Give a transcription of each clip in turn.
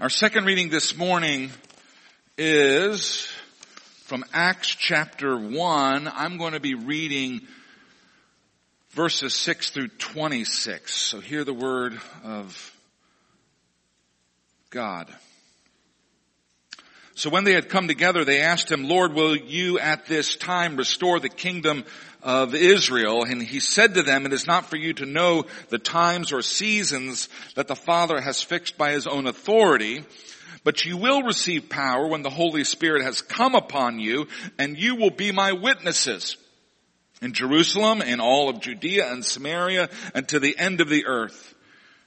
Our second reading this morning is from Acts chapter 1. I'm going to be reading verses 6 through 26. So hear the word of God. So when they had come together, they asked him, Lord, will you at this time restore the kingdom of Israel? And he said to them, it is not for you to know the times or seasons that the Father has fixed by his own authority, but you will receive power when the Holy Spirit has come upon you, and you will be my witnesses in Jerusalem, in all of Judea and Samaria, and to the end of the earth.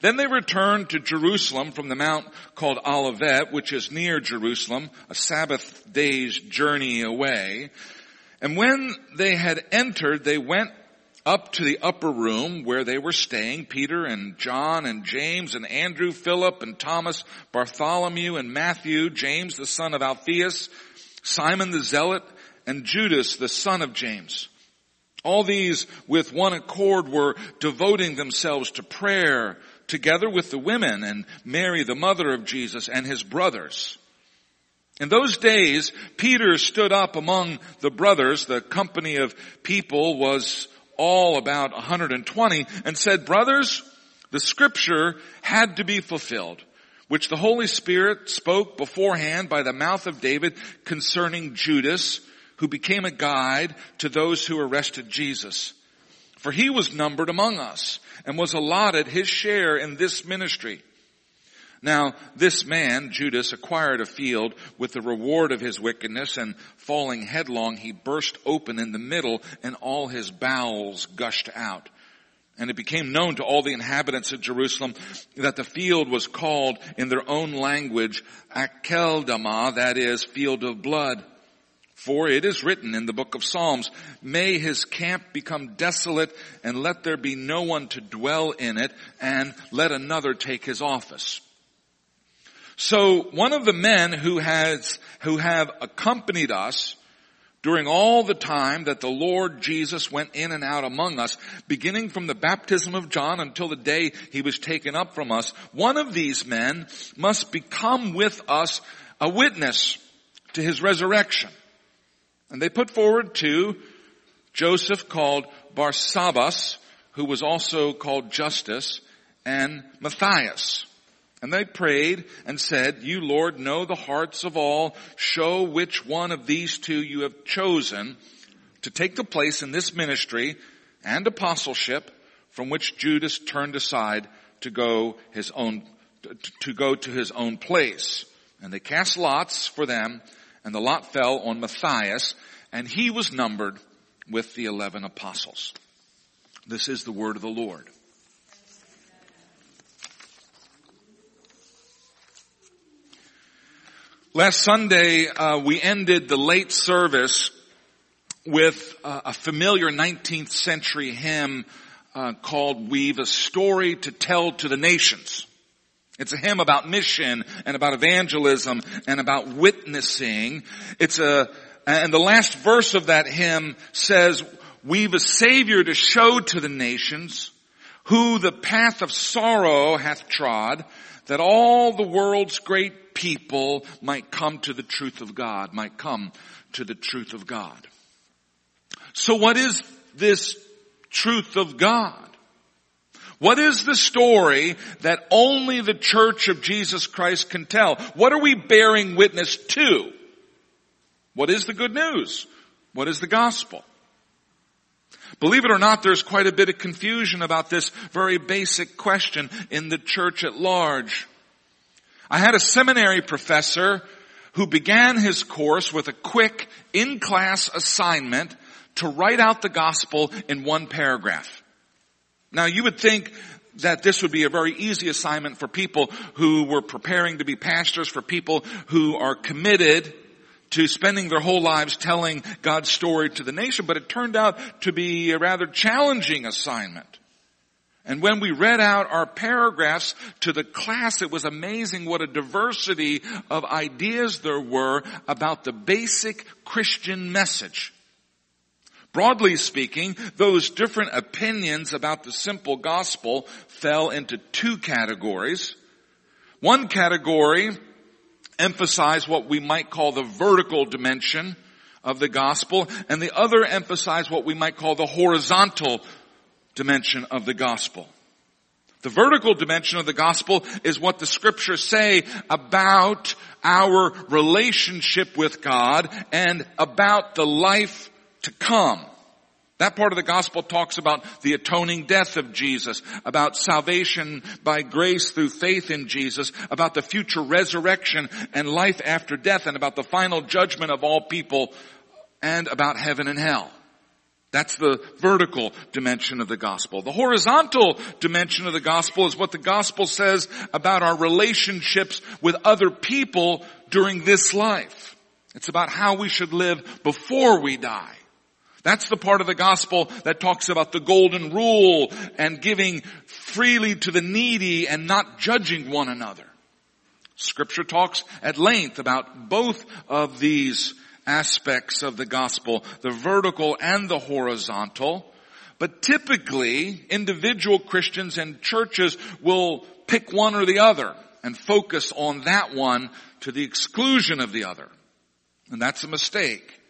Then they returned to Jerusalem from the mount called Olivet, which is near Jerusalem, a Sabbath day's journey away. And when they had entered, they went up to the upper room where they were staying, Peter and John and James and Andrew, Philip and Thomas, Bartholomew and Matthew, James the son of Alphaeus, Simon the Zealot, and Judas the son of James. All these with one accord were devoting themselves to prayer together with the women and Mary, the mother of Jesus, and his brothers. In those days, Peter stood up among the brothers, the company of people was all about 120, and said, brothers, the scripture had to be fulfilled, which the Holy Spirit spoke beforehand by the mouth of David concerning Judas, who became a guide to those who arrested Jesus. For he was numbered among us and was allotted his share in this ministry. Now, this man, Judas, acquired a field with the reward of his wickedness and falling headlong, he burst open in the middle and all his bowels gushed out. And it became known to all the inhabitants of Jerusalem that the field was called in their own language Akeldama, that is, field of blood. For it is written in the book of Psalms, may his camp become desolate and let there be no one to dwell in it and let another take his office. So one of the men who has, who have accompanied us during all the time that the Lord Jesus went in and out among us, beginning from the baptism of John until the day he was taken up from us, one of these men must become with us a witness to his resurrection. And they put forward to Joseph called Barsabbas, who was also called Justus, and Matthias. And they prayed and said, You Lord know the hearts of all. Show which one of these two you have chosen to take the place in this ministry and apostleship from which Judas turned aside to go his own, to go to his own place. And they cast lots for them and the lot fell on Matthias, and he was numbered with the eleven apostles. This is the word of the Lord. Last Sunday, uh, we ended the late service with uh, a familiar 19th century hymn uh, called We've a Story to Tell to the Nations. It's a hymn about mission and about evangelism and about witnessing. It's a, and the last verse of that hymn says, we've a savior to show to the nations who the path of sorrow hath trod that all the world's great people might come to the truth of God, might come to the truth of God. So what is this truth of God? What is the story that only the church of Jesus Christ can tell? What are we bearing witness to? What is the good news? What is the gospel? Believe it or not, there's quite a bit of confusion about this very basic question in the church at large. I had a seminary professor who began his course with a quick in-class assignment to write out the gospel in one paragraph. Now you would think that this would be a very easy assignment for people who were preparing to be pastors, for people who are committed to spending their whole lives telling God's story to the nation, but it turned out to be a rather challenging assignment. And when we read out our paragraphs to the class, it was amazing what a diversity of ideas there were about the basic Christian message. Broadly speaking, those different opinions about the simple gospel fell into two categories. One category emphasized what we might call the vertical dimension of the gospel, and the other emphasized what we might call the horizontal dimension of the gospel. The vertical dimension of the gospel is what the scriptures say about our relationship with God and about the life to come. That part of the gospel talks about the atoning death of Jesus, about salvation by grace through faith in Jesus, about the future resurrection and life after death, and about the final judgment of all people, and about heaven and hell. That's the vertical dimension of the gospel. The horizontal dimension of the gospel is what the gospel says about our relationships with other people during this life. It's about how we should live before we die. That's the part of the gospel that talks about the golden rule and giving freely to the needy and not judging one another. Scripture talks at length about both of these aspects of the gospel, the vertical and the horizontal. But typically, individual Christians and churches will pick one or the other and focus on that one to the exclusion of the other. And that's a mistake.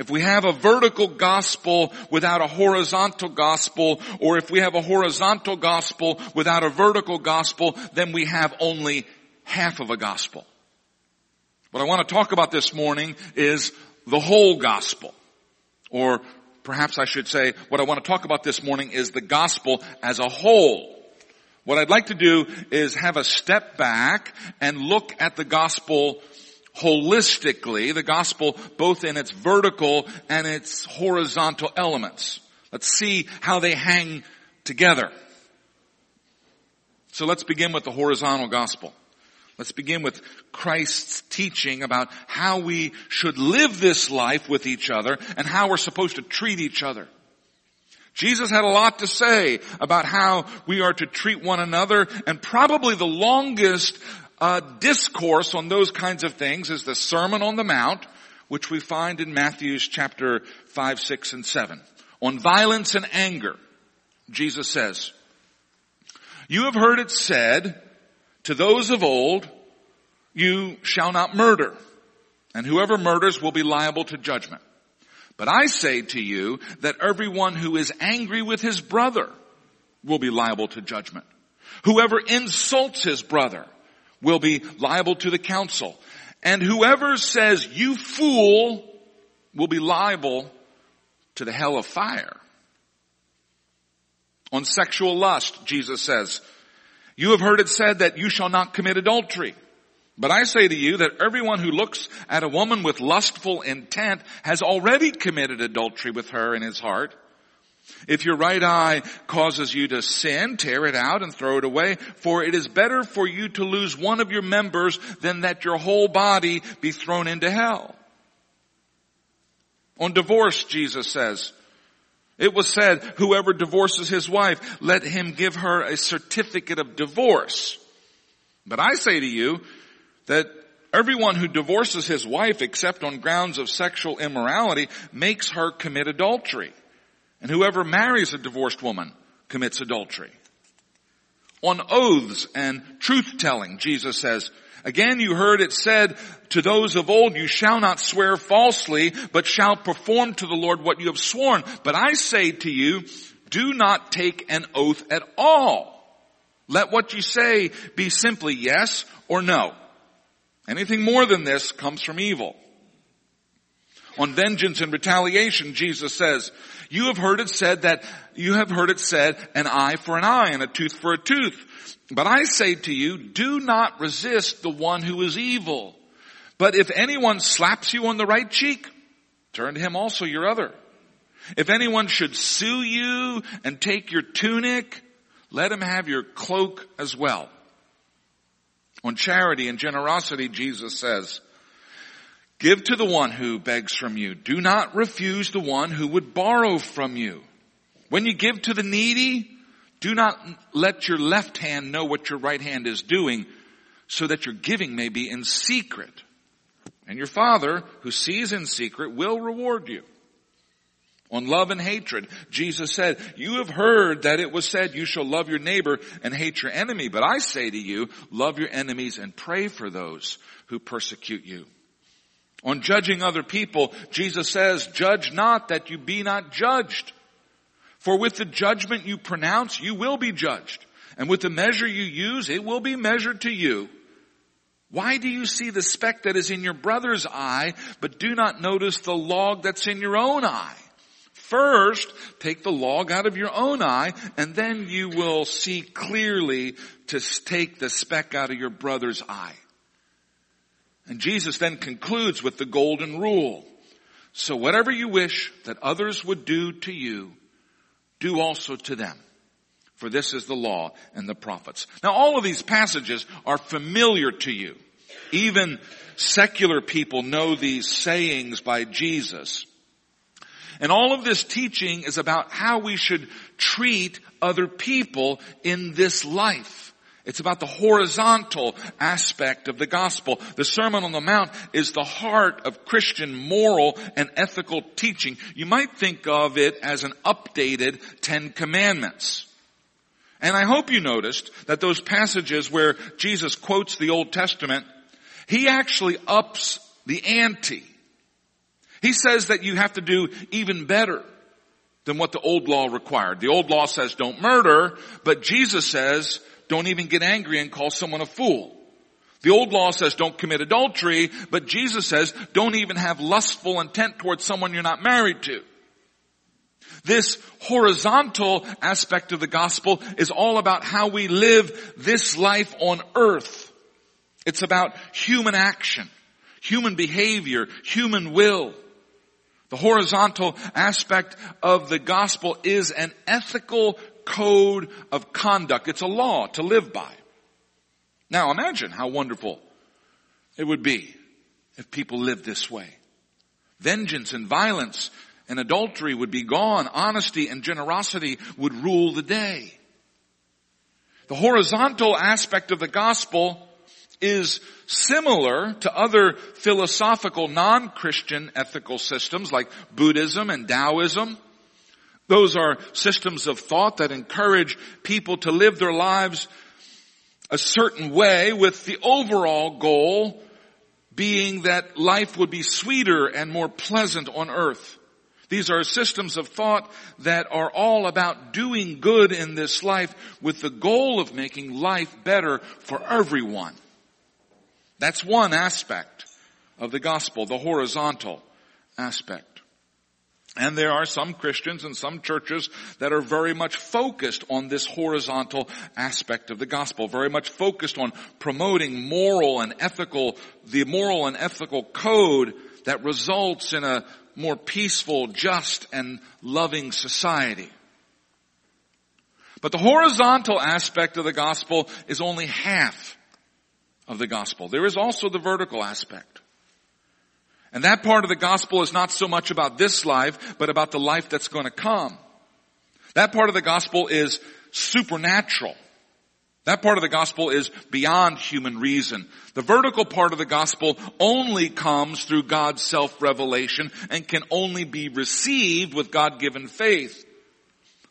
If we have a vertical gospel without a horizontal gospel, or if we have a horizontal gospel without a vertical gospel, then we have only half of a gospel. What I want to talk about this morning is the whole gospel. Or perhaps I should say, what I want to talk about this morning is the gospel as a whole. What I'd like to do is have a step back and look at the gospel holistically, the gospel both in its vertical and its horizontal elements. Let's see how they hang together. So let's begin with the horizontal gospel. Let's begin with Christ's teaching about how we should live this life with each other and how we're supposed to treat each other. Jesus had a lot to say about how we are to treat one another and probably the longest uh, discourse on those kinds of things is the Sermon on the Mount, which we find in Matthew's chapter 5, 6, and 7. On violence and anger, Jesus says, You have heard it said, to those of old, you shall not murder, and whoever murders will be liable to judgment. But I say to you that everyone who is angry with his brother will be liable to judgment. Whoever insults his brother will be liable to the council. And whoever says, you fool, will be liable to the hell of fire. On sexual lust, Jesus says, you have heard it said that you shall not commit adultery. But I say to you that everyone who looks at a woman with lustful intent has already committed adultery with her in his heart. If your right eye causes you to sin, tear it out and throw it away, for it is better for you to lose one of your members than that your whole body be thrown into hell. On divorce, Jesus says, it was said, whoever divorces his wife, let him give her a certificate of divorce. But I say to you that everyone who divorces his wife except on grounds of sexual immorality makes her commit adultery. And whoever marries a divorced woman commits adultery. On oaths and truth telling, Jesus says, Again, you heard it said to those of old, you shall not swear falsely, but shall perform to the Lord what you have sworn. But I say to you, do not take an oath at all. Let what you say be simply yes or no. Anything more than this comes from evil. On vengeance and retaliation, Jesus says, you have heard it said that, you have heard it said, an eye for an eye and a tooth for a tooth. But I say to you, do not resist the one who is evil. But if anyone slaps you on the right cheek, turn to him also your other. If anyone should sue you and take your tunic, let him have your cloak as well. On charity and generosity, Jesus says, Give to the one who begs from you. Do not refuse the one who would borrow from you. When you give to the needy, do not let your left hand know what your right hand is doing so that your giving may be in secret. And your father who sees in secret will reward you. On love and hatred, Jesus said, you have heard that it was said, you shall love your neighbor and hate your enemy. But I say to you, love your enemies and pray for those who persecute you. On judging other people, Jesus says, judge not that you be not judged. For with the judgment you pronounce, you will be judged. And with the measure you use, it will be measured to you. Why do you see the speck that is in your brother's eye, but do not notice the log that's in your own eye? First, take the log out of your own eye, and then you will see clearly to take the speck out of your brother's eye. And Jesus then concludes with the golden rule. So whatever you wish that others would do to you, do also to them. For this is the law and the prophets. Now all of these passages are familiar to you. Even secular people know these sayings by Jesus. And all of this teaching is about how we should treat other people in this life. It's about the horizontal aspect of the gospel. The Sermon on the Mount is the heart of Christian moral and ethical teaching. You might think of it as an updated Ten Commandments. And I hope you noticed that those passages where Jesus quotes the Old Testament, he actually ups the ante. He says that you have to do even better than what the old law required. The old law says don't murder, but Jesus says don't even get angry and call someone a fool. The old law says don't commit adultery, but Jesus says don't even have lustful intent towards someone you're not married to. This horizontal aspect of the gospel is all about how we live this life on earth. It's about human action, human behavior, human will. The horizontal aspect of the gospel is an ethical code of conduct. It's a law to live by. Now imagine how wonderful it would be if people lived this way. Vengeance and violence and adultery would be gone. Honesty and generosity would rule the day. The horizontal aspect of the gospel is similar to other philosophical non-Christian ethical systems like Buddhism and Taoism. Those are systems of thought that encourage people to live their lives a certain way with the overall goal being that life would be sweeter and more pleasant on earth. These are systems of thought that are all about doing good in this life with the goal of making life better for everyone. That's one aspect of the gospel, the horizontal aspect. And there are some Christians and some churches that are very much focused on this horizontal aspect of the gospel, very much focused on promoting moral and ethical, the moral and ethical code that results in a more peaceful, just, and loving society. But the horizontal aspect of the gospel is only half of the gospel. There is also the vertical aspect. And that part of the gospel is not so much about this life, but about the life that's going to come. That part of the gospel is supernatural. That part of the gospel is beyond human reason. The vertical part of the gospel only comes through God's self-revelation and can only be received with God-given faith.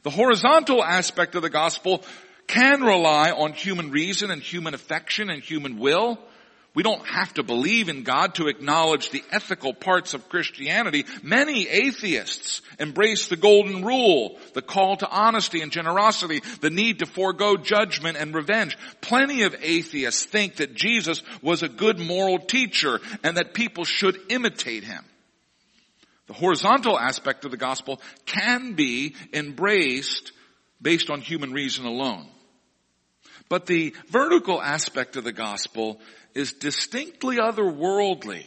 The horizontal aspect of the gospel can rely on human reason and human affection and human will, we don't have to believe in God to acknowledge the ethical parts of Christianity. Many atheists embrace the golden rule, the call to honesty and generosity, the need to forego judgment and revenge. Plenty of atheists think that Jesus was a good moral teacher and that people should imitate him. The horizontal aspect of the gospel can be embraced based on human reason alone. But the vertical aspect of the gospel is distinctly otherworldly.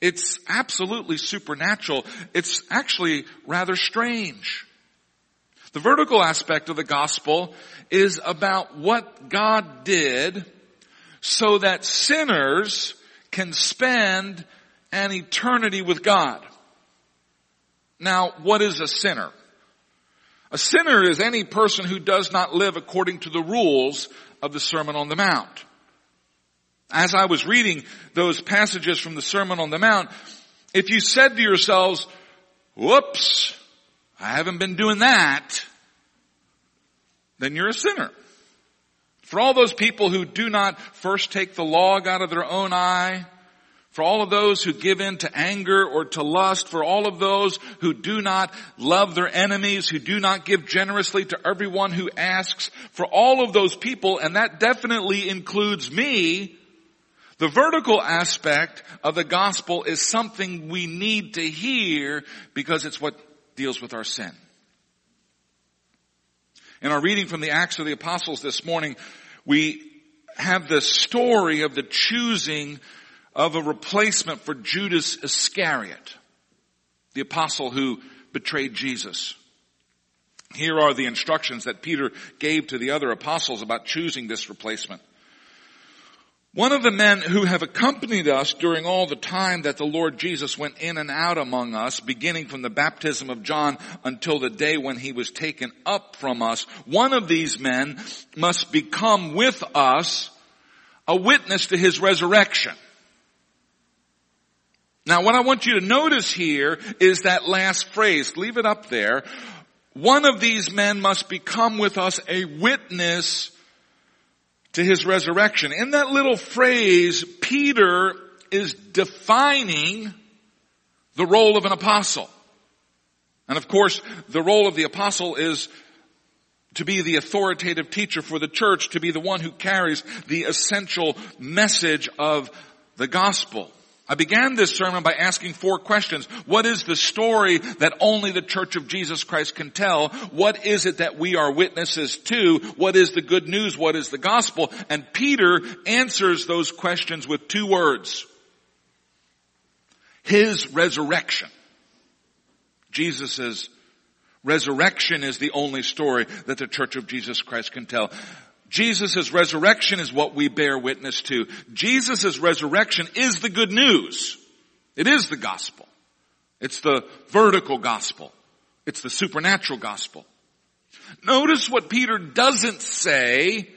It's absolutely supernatural. It's actually rather strange. The vertical aspect of the gospel is about what God did so that sinners can spend an eternity with God. Now, what is a sinner? A sinner is any person who does not live according to the rules of the Sermon on the Mount. As I was reading those passages from the Sermon on the Mount, if you said to yourselves, whoops, I haven't been doing that, then you're a sinner. For all those people who do not first take the log out of their own eye, for all of those who give in to anger or to lust, for all of those who do not love their enemies, who do not give generously to everyone who asks, for all of those people, and that definitely includes me, the vertical aspect of the gospel is something we need to hear because it's what deals with our sin. In our reading from the Acts of the Apostles this morning, we have the story of the choosing of a replacement for Judas Iscariot, the apostle who betrayed Jesus. Here are the instructions that Peter gave to the other apostles about choosing this replacement. One of the men who have accompanied us during all the time that the Lord Jesus went in and out among us, beginning from the baptism of John until the day when he was taken up from us, one of these men must become with us a witness to his resurrection. Now what I want you to notice here is that last phrase. Leave it up there. One of these men must become with us a witness to his resurrection. In that little phrase, Peter is defining the role of an apostle. And of course, the role of the apostle is to be the authoritative teacher for the church, to be the one who carries the essential message of the gospel. I began this sermon by asking four questions. What is the story that only the Church of Jesus Christ can tell? What is it that we are witnesses to? What is the good news? What is the gospel? And Peter answers those questions with two words. His resurrection. Jesus' resurrection is the only story that the Church of Jesus Christ can tell. Jesus' resurrection is what we bear witness to. Jesus' resurrection is the good news. It is the gospel. It's the vertical gospel. It's the supernatural gospel. Notice what Peter doesn't say.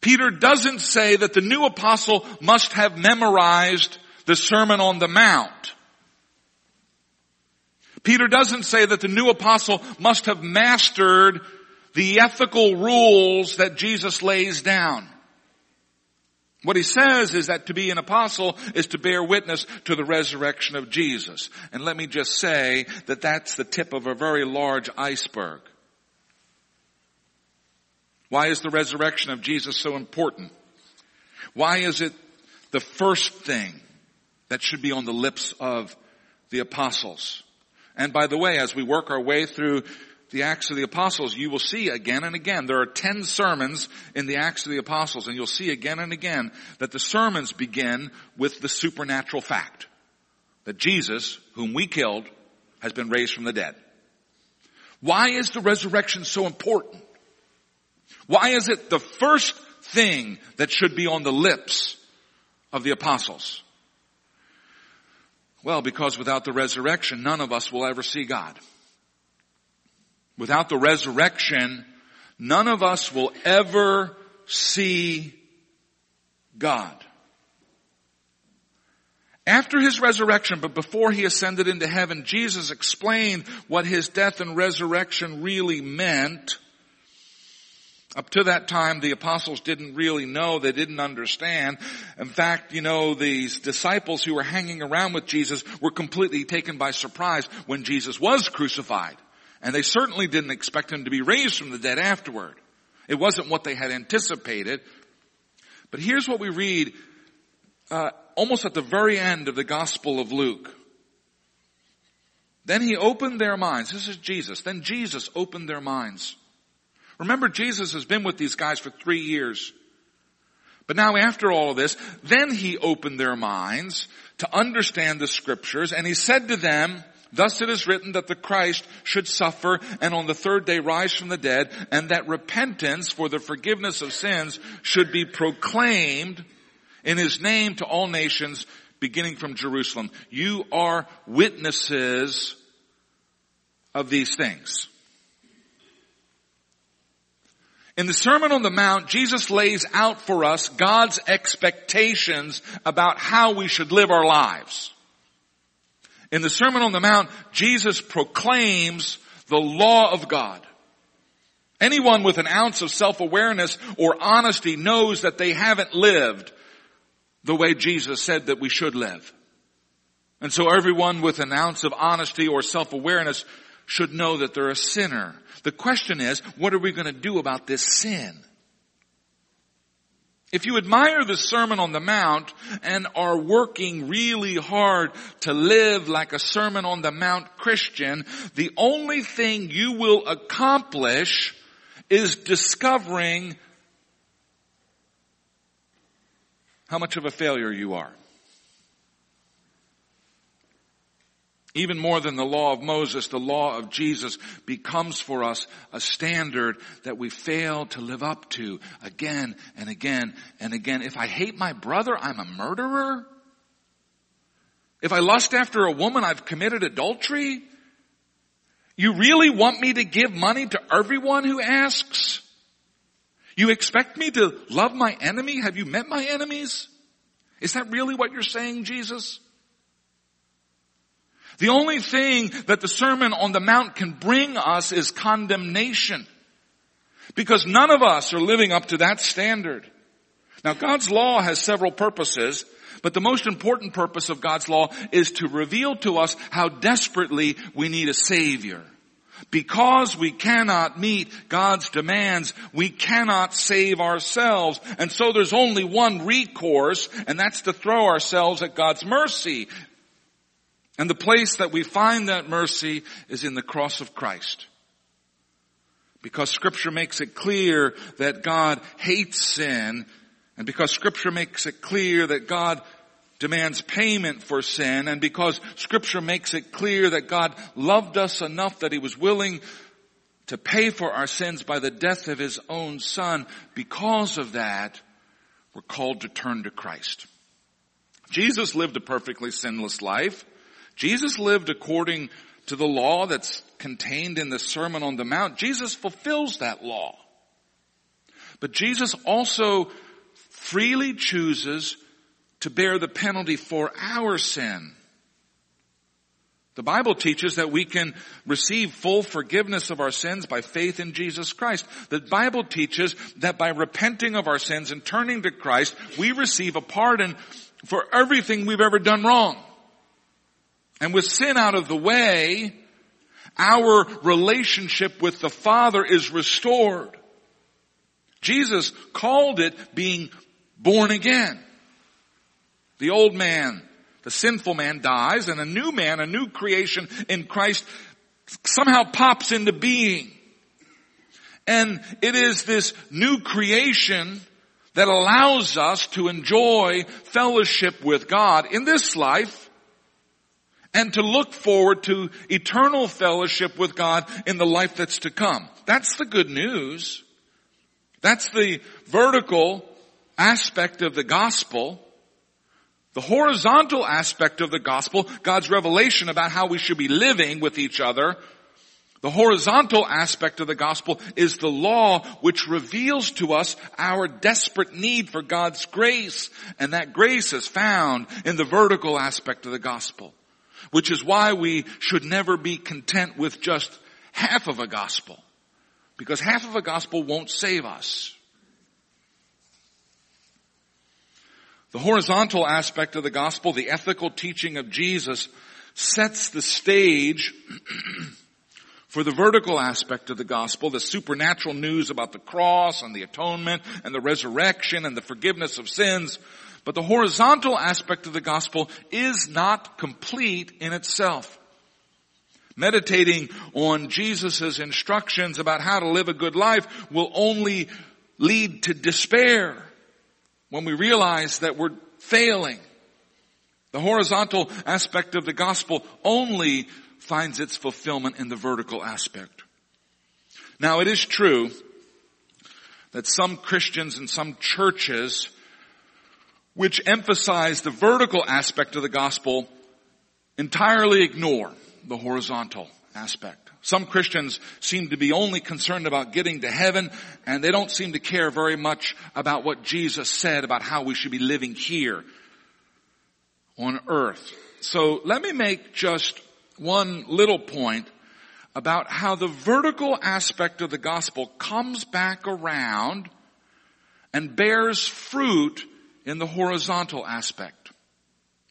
Peter doesn't say that the new apostle must have memorized the Sermon on the Mount. Peter doesn't say that the new apostle must have mastered the ethical rules that Jesus lays down. What he says is that to be an apostle is to bear witness to the resurrection of Jesus. And let me just say that that's the tip of a very large iceberg. Why is the resurrection of Jesus so important? Why is it the first thing that should be on the lips of the apostles? And by the way, as we work our way through the Acts of the Apostles, you will see again and again, there are ten sermons in the Acts of the Apostles, and you'll see again and again that the sermons begin with the supernatural fact that Jesus, whom we killed, has been raised from the dead. Why is the resurrection so important? Why is it the first thing that should be on the lips of the apostles? Well, because without the resurrection, none of us will ever see God. Without the resurrection, none of us will ever see God. After his resurrection, but before he ascended into heaven, Jesus explained what his death and resurrection really meant. Up to that time, the apostles didn't really know, they didn't understand. In fact, you know, these disciples who were hanging around with Jesus were completely taken by surprise when Jesus was crucified. And they certainly didn't expect him to be raised from the dead afterward. It wasn't what they had anticipated. But here's what we read uh, almost at the very end of the Gospel of Luke. Then he opened their minds. This is Jesus. Then Jesus opened their minds. Remember, Jesus has been with these guys for three years. But now after all of this, then he opened their minds to understand the scriptures and he said to them, Thus it is written that the Christ should suffer and on the third day rise from the dead and that repentance for the forgiveness of sins should be proclaimed in his name to all nations beginning from Jerusalem. You are witnesses of these things. In the Sermon on the Mount, Jesus lays out for us God's expectations about how we should live our lives. In the Sermon on the Mount, Jesus proclaims the law of God. Anyone with an ounce of self-awareness or honesty knows that they haven't lived the way Jesus said that we should live. And so everyone with an ounce of honesty or self-awareness should know that they're a sinner. The question is, what are we going to do about this sin? If you admire the Sermon on the Mount and are working really hard to live like a Sermon on the Mount Christian, the only thing you will accomplish is discovering how much of a failure you are. Even more than the law of Moses, the law of Jesus becomes for us a standard that we fail to live up to again and again and again. If I hate my brother, I'm a murderer. If I lust after a woman, I've committed adultery. You really want me to give money to everyone who asks? You expect me to love my enemy? Have you met my enemies? Is that really what you're saying, Jesus? The only thing that the Sermon on the Mount can bring us is condemnation. Because none of us are living up to that standard. Now God's law has several purposes, but the most important purpose of God's law is to reveal to us how desperately we need a Savior. Because we cannot meet God's demands, we cannot save ourselves. And so there's only one recourse, and that's to throw ourselves at God's mercy. And the place that we find that mercy is in the cross of Christ. Because scripture makes it clear that God hates sin, and because scripture makes it clear that God demands payment for sin, and because scripture makes it clear that God loved us enough that he was willing to pay for our sins by the death of his own son, because of that, we're called to turn to Christ. Jesus lived a perfectly sinless life. Jesus lived according to the law that's contained in the Sermon on the Mount. Jesus fulfills that law. But Jesus also freely chooses to bear the penalty for our sin. The Bible teaches that we can receive full forgiveness of our sins by faith in Jesus Christ. The Bible teaches that by repenting of our sins and turning to Christ, we receive a pardon for everything we've ever done wrong. And with sin out of the way, our relationship with the Father is restored. Jesus called it being born again. The old man, the sinful man dies and a new man, a new creation in Christ somehow pops into being. And it is this new creation that allows us to enjoy fellowship with God in this life and to look forward to eternal fellowship with God in the life that's to come. That's the good news. That's the vertical aspect of the gospel. The horizontal aspect of the gospel, God's revelation about how we should be living with each other, the horizontal aspect of the gospel is the law which reveals to us our desperate need for God's grace. And that grace is found in the vertical aspect of the gospel. Which is why we should never be content with just half of a gospel. Because half of a gospel won't save us. The horizontal aspect of the gospel, the ethical teaching of Jesus, sets the stage for the vertical aspect of the gospel, the supernatural news about the cross and the atonement and the resurrection and the forgiveness of sins, but the horizontal aspect of the gospel is not complete in itself. Meditating on Jesus' instructions about how to live a good life will only lead to despair when we realize that we're failing. The horizontal aspect of the gospel only finds its fulfillment in the vertical aspect. Now it is true that some Christians and some churches which emphasize the vertical aspect of the gospel entirely ignore the horizontal aspect. Some Christians seem to be only concerned about getting to heaven and they don't seem to care very much about what Jesus said about how we should be living here on earth. So let me make just one little point about how the vertical aspect of the gospel comes back around and bears fruit in the horizontal aspect.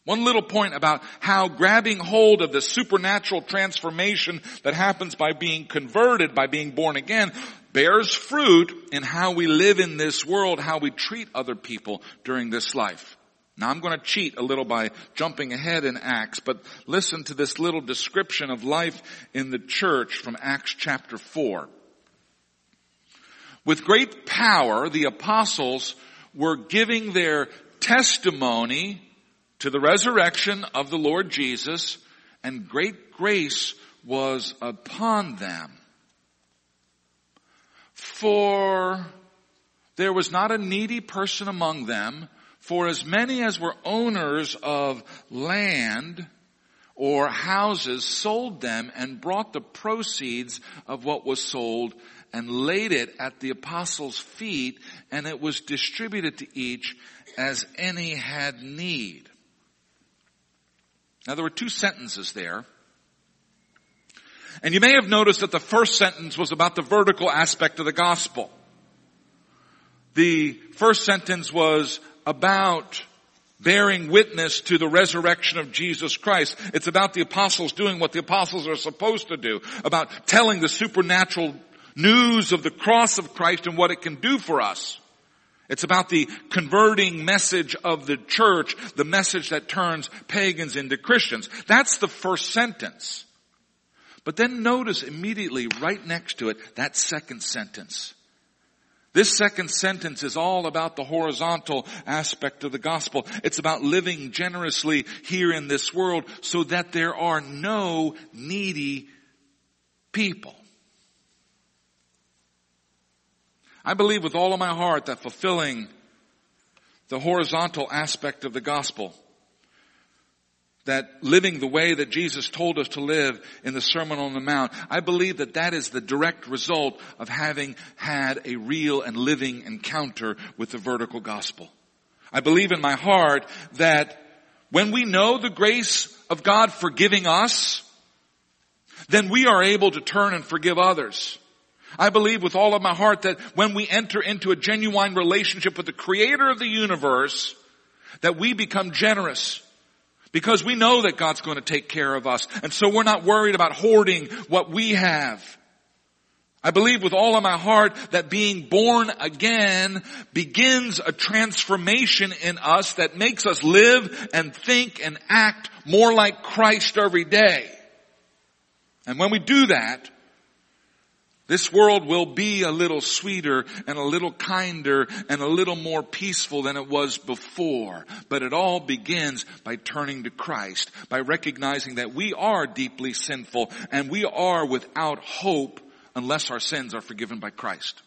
One little point about how grabbing hold of the supernatural transformation that happens by being converted, by being born again, bears fruit in how we live in this world, how we treat other people during this life. Now I'm going to cheat a little by jumping ahead in Acts, but listen to this little description of life in the church from Acts chapter 4. With great power, the apostles were giving their testimony to the resurrection of the Lord Jesus, and great grace was upon them. For there was not a needy person among them, for as many as were owners of land or houses sold them and brought the proceeds of what was sold and laid it at the apostles' feet and it was distributed to each as any had need. Now there were two sentences there. And you may have noticed that the first sentence was about the vertical aspect of the gospel. The first sentence was about bearing witness to the resurrection of Jesus Christ. It's about the apostles doing what the apostles are supposed to do, about telling the supernatural news of the cross of Christ and what it can do for us. It's about the converting message of the church, the message that turns pagans into Christians. That's the first sentence. But then notice immediately right next to it, that second sentence. This second sentence is all about the horizontal aspect of the gospel. It's about living generously here in this world so that there are no needy people. I believe with all of my heart that fulfilling the horizontal aspect of the gospel, that living the way that Jesus told us to live in the Sermon on the Mount, I believe that that is the direct result of having had a real and living encounter with the vertical gospel. I believe in my heart that when we know the grace of God forgiving us, then we are able to turn and forgive others. I believe with all of my heart that when we enter into a genuine relationship with the creator of the universe, that we become generous. Because we know that God's going to take care of us. And so we're not worried about hoarding what we have. I believe with all of my heart that being born again begins a transformation in us that makes us live and think and act more like Christ every day. And when we do that, this world will be a little sweeter and a little kinder and a little more peaceful than it was before. But it all begins by turning to Christ, by recognizing that we are deeply sinful and we are without hope unless our sins are forgiven by Christ.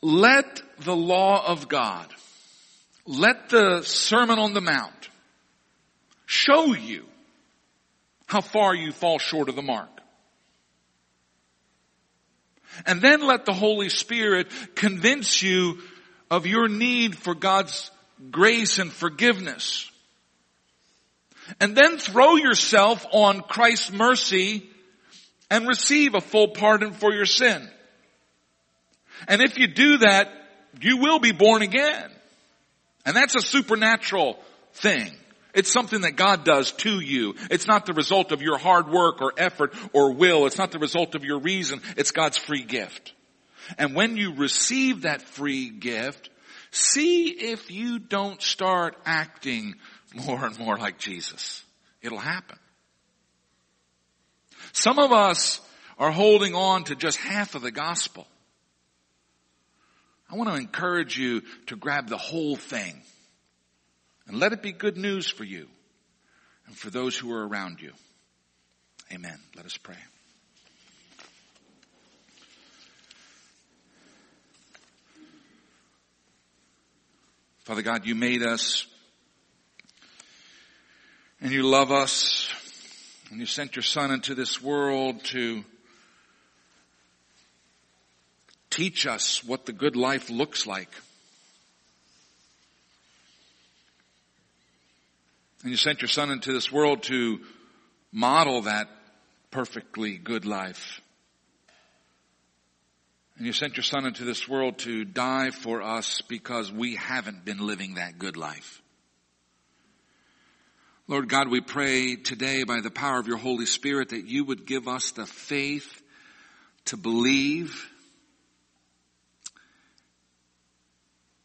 Let the law of God, let the Sermon on the Mount show you how far you fall short of the mark. And then let the Holy Spirit convince you of your need for God's grace and forgiveness. And then throw yourself on Christ's mercy and receive a full pardon for your sin. And if you do that, you will be born again. And that's a supernatural thing. It's something that God does to you. It's not the result of your hard work or effort or will. It's not the result of your reason. It's God's free gift. And when you receive that free gift, see if you don't start acting more and more like Jesus. It'll happen. Some of us are holding on to just half of the gospel. I want to encourage you to grab the whole thing. Let it be good news for you and for those who are around you. Amen. Let us pray. Father God, you made us and you love us and you sent your son into this world to teach us what the good life looks like. And you sent your son into this world to model that perfectly good life. And you sent your son into this world to die for us because we haven't been living that good life. Lord God, we pray today by the power of your Holy Spirit that you would give us the faith to believe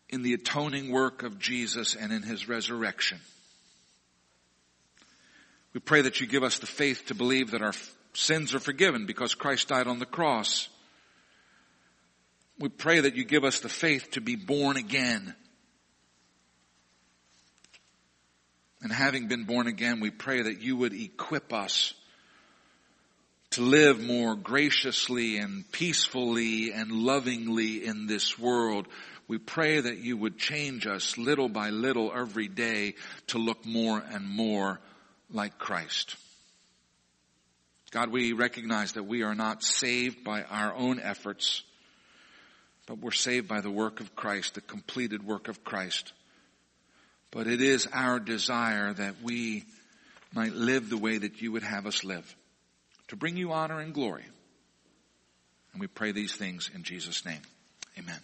in the atoning work of Jesus and in his resurrection. We pray that you give us the faith to believe that our sins are forgiven because Christ died on the cross. We pray that you give us the faith to be born again And having been born again, we pray that you would equip us to live more graciously and peacefully and lovingly in this world. We pray that you would change us little by little every day to look more and more like Christ. God, we recognize that we are not saved by our own efforts, but we're saved by the work of Christ, the completed work of Christ. But it is our desire that we might live the way that you would have us live, to bring you honor and glory. And we pray these things in Jesus' name. Amen.